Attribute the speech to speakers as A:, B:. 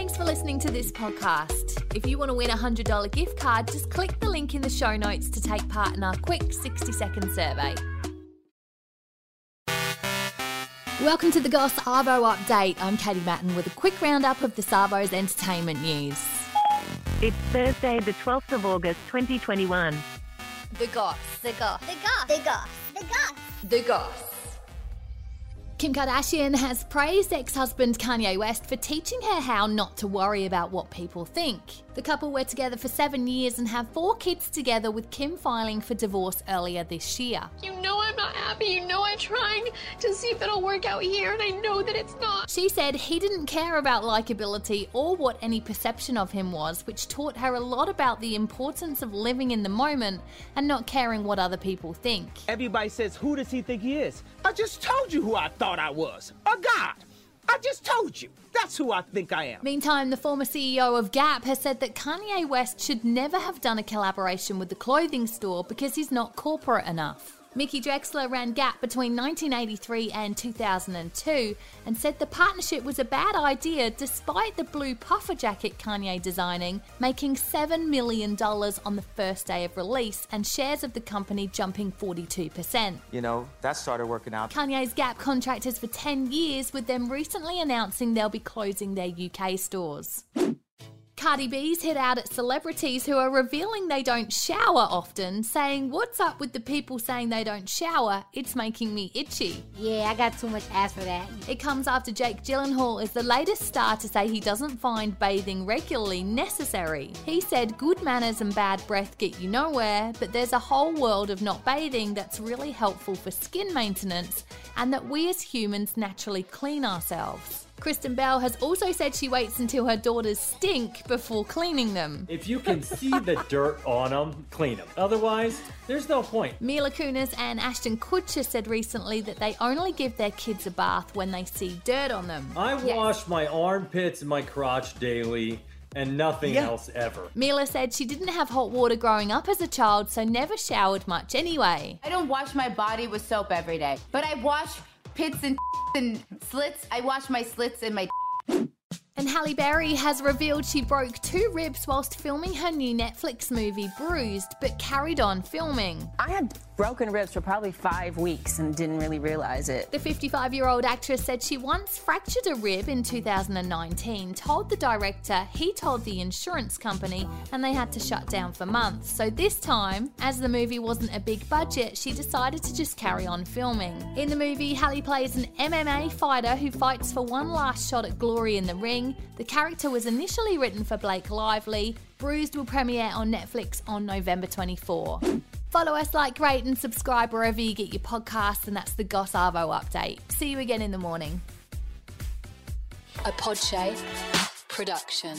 A: Thanks for listening to this podcast. If you want to win a $100 gift card, just click the link in the show notes to take part in our quick 60 second survey. Welcome to the Goss Arvo update. I'm Katie Matten with a quick roundup of the Savo's entertainment news.
B: It's Thursday, the 12th of August, 2021.
A: The Goss.
C: The goss. The goss. The goss. The goss.
A: The Goss. Kim Kardashian has praised ex husband Kanye West for teaching her how not to worry about what people think. The couple were together for seven years and have four kids together, with Kim filing for divorce earlier this year.
D: You know I'm not happy. You know I'm trying to see if it'll work out here, and I know that it's not.
A: She said he didn't care about likability or what any perception of him was, which taught her a lot about the importance of living in the moment and not caring what other people think.
E: Everybody says, Who does he think he is? I just told you who I thought I was a god. I just told you. That's who I think I am.
A: Meantime, the former CEO of Gap has said that Kanye West should never have done a collaboration with the clothing store because he's not corporate enough. Mickey Drexler ran Gap between 1983 and 2002 and said the partnership was a bad idea despite the blue puffer jacket Kanye designing making $7 million on the first day of release and shares of the company jumping 42%.
F: You know, that started working out.
A: Kanye's Gap contract is for 10 years, with them recently announcing they'll be closing their UK stores. Cardi B's hit out at celebrities who are revealing they don't shower often, saying, What's up with the people saying they don't shower? It's making me itchy.
C: Yeah, I got too much ass for that.
A: It comes after Jake Gyllenhaal is the latest star to say he doesn't find bathing regularly necessary. He said good manners and bad breath get you nowhere, but there's a whole world of not bathing that's really helpful for skin maintenance and that we as humans naturally clean ourselves. Kristen Bell has also said she waits until her daughters stink before cleaning them.
G: If you can see the dirt on them, clean them. Otherwise, there's no point.
A: Mila Kunis and Ashton Kutcher said recently that they only give their kids a bath when they see dirt on them.
G: I
A: Yes.
G: wash my armpits and my crotch daily and nothing
E: Yeah.
G: else ever.
A: Mila said she didn't have hot water growing up as a child, so never showered much anyway.
H: I don't wash my body with soap every day, but I wash pits and and slits. I wash my slits and my.
A: And Halle Berry has revealed she broke two ribs whilst filming her new Netflix movie Bruised, but carried on filming.
I: I had broken ribs for probably five weeks and didn't really realize it.
A: The 55 year old actress said she once fractured a rib in 2019, told the director he told the insurance company, and they had to shut down for months. So this time, as the movie wasn't a big budget, she decided to just carry on filming. In the movie, Halle plays an MMA fighter who fights for one last shot at glory in the ring. The character was initially written for Blake Lively. Bruised will premiere on Netflix on November 24. Follow us, like, rate, and subscribe wherever you get your podcasts, and that's the Goss Arvo update. See you again in the morning.
J: A Podshape production.